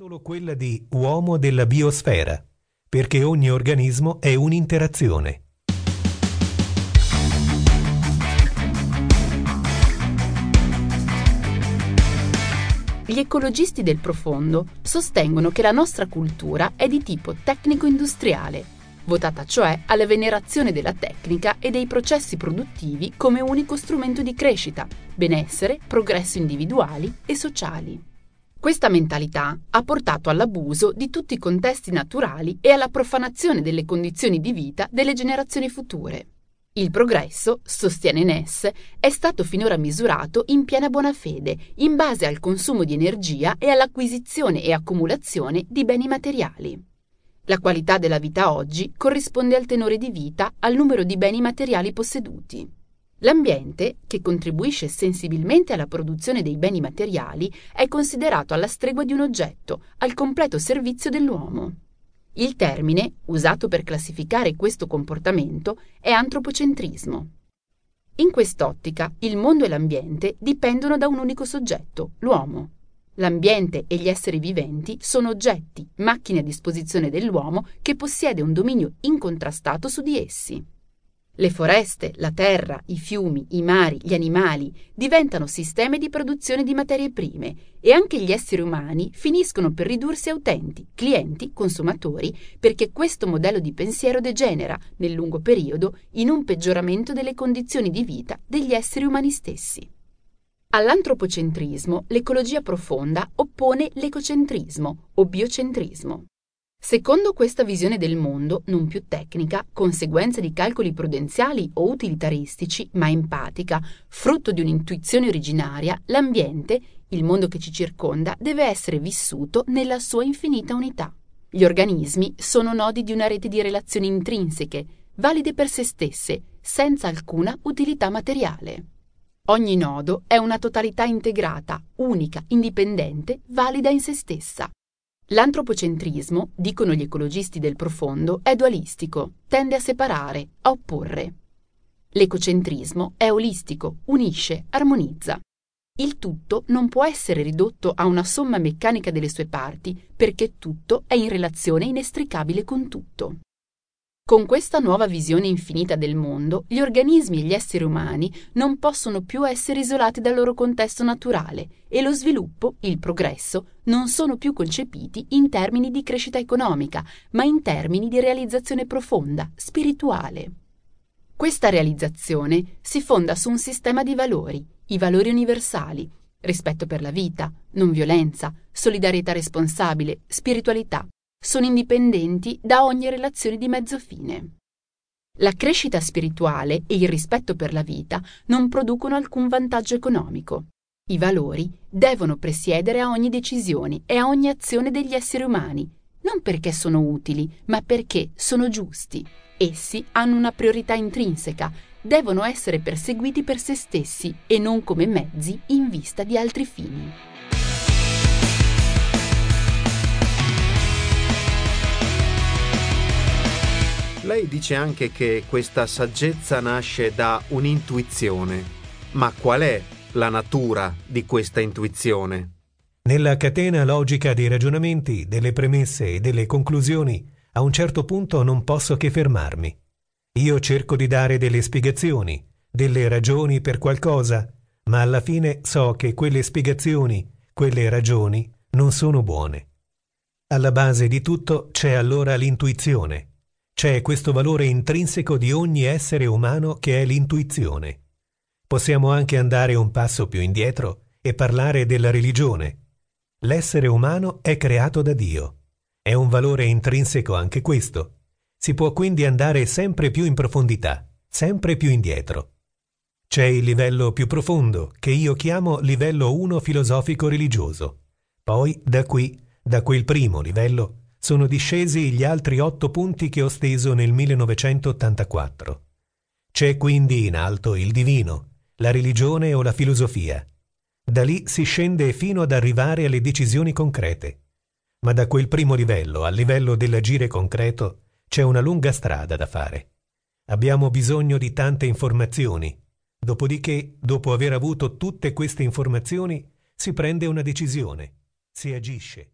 solo quella di uomo della biosfera, perché ogni organismo è un'interazione. Gli ecologisti del profondo sostengono che la nostra cultura è di tipo tecnico-industriale, votata cioè alla venerazione della tecnica e dei processi produttivi come unico strumento di crescita, benessere, progresso individuali e sociali. Questa mentalità ha portato all'abuso di tutti i contesti naturali e alla profanazione delle condizioni di vita delle generazioni future. Il progresso, sostiene Ness, è stato finora misurato in piena buona fede, in base al consumo di energia e all'acquisizione e accumulazione di beni materiali. La qualità della vita oggi corrisponde al tenore di vita, al numero di beni materiali posseduti. L'ambiente, che contribuisce sensibilmente alla produzione dei beni materiali, è considerato alla stregua di un oggetto, al completo servizio dell'uomo. Il termine, usato per classificare questo comportamento, è antropocentrismo. In quest'ottica, il mondo e l'ambiente dipendono da un unico soggetto, l'uomo. L'ambiente e gli esseri viventi sono oggetti, macchine a disposizione dell'uomo che possiede un dominio incontrastato su di essi. Le foreste, la terra, i fiumi, i mari, gli animali diventano sistemi di produzione di materie prime e anche gli esseri umani finiscono per ridursi a utenti, clienti, consumatori, perché questo modello di pensiero degenera, nel lungo periodo, in un peggioramento delle condizioni di vita degli esseri umani stessi. All'antropocentrismo l'ecologia profonda oppone l'ecocentrismo o biocentrismo. Secondo questa visione del mondo, non più tecnica, conseguenza di calcoli prudenziali o utilitaristici, ma empatica, frutto di un'intuizione originaria, l'ambiente, il mondo che ci circonda, deve essere vissuto nella sua infinita unità. Gli organismi sono nodi di una rete di relazioni intrinseche, valide per se stesse, senza alcuna utilità materiale. Ogni nodo è una totalità integrata, unica, indipendente, valida in se stessa. L'antropocentrismo, dicono gli ecologisti del profondo, è dualistico, tende a separare, a opporre. L'ecocentrismo è olistico, unisce, armonizza. Il tutto non può essere ridotto a una somma meccanica delle sue parti, perché tutto è in relazione inestricabile con tutto. Con questa nuova visione infinita del mondo, gli organismi e gli esseri umani non possono più essere isolati dal loro contesto naturale e lo sviluppo, il progresso, non sono più concepiti in termini di crescita economica, ma in termini di realizzazione profonda, spirituale. Questa realizzazione si fonda su un sistema di valori, i valori universali, rispetto per la vita, non violenza, solidarietà responsabile, spiritualità, sono indipendenti da ogni relazione di mezzo fine. La crescita spirituale e il rispetto per la vita non producono alcun vantaggio economico. I valori devono presiedere a ogni decisione e a ogni azione degli esseri umani, non perché sono utili, ma perché sono giusti. Essi hanno una priorità intrinseca, devono essere perseguiti per se stessi e non come mezzi in vista di altri fini. Lei dice anche che questa saggezza nasce da un'intuizione. Ma qual è la natura di questa intuizione? Nella catena logica dei ragionamenti, delle premesse e delle conclusioni, a un certo punto non posso che fermarmi. Io cerco di dare delle spiegazioni, delle ragioni per qualcosa, ma alla fine so che quelle spiegazioni, quelle ragioni, non sono buone. Alla base di tutto c'è allora l'intuizione c'è questo valore intrinseco di ogni essere umano che è l'intuizione. Possiamo anche andare un passo più indietro e parlare della religione. L'essere umano è creato da Dio. È un valore intrinseco anche questo. Si può quindi andare sempre più in profondità, sempre più indietro. C'è il livello più profondo, che io chiamo livello 1 filosofico religioso. Poi, da qui, da quel primo livello, sono discesi gli altri otto punti che ho steso nel 1984. C'è quindi in alto il divino, la religione o la filosofia. Da lì si scende fino ad arrivare alle decisioni concrete. Ma da quel primo livello al livello dell'agire concreto c'è una lunga strada da fare. Abbiamo bisogno di tante informazioni. Dopodiché, dopo aver avuto tutte queste informazioni, si prende una decisione, si agisce.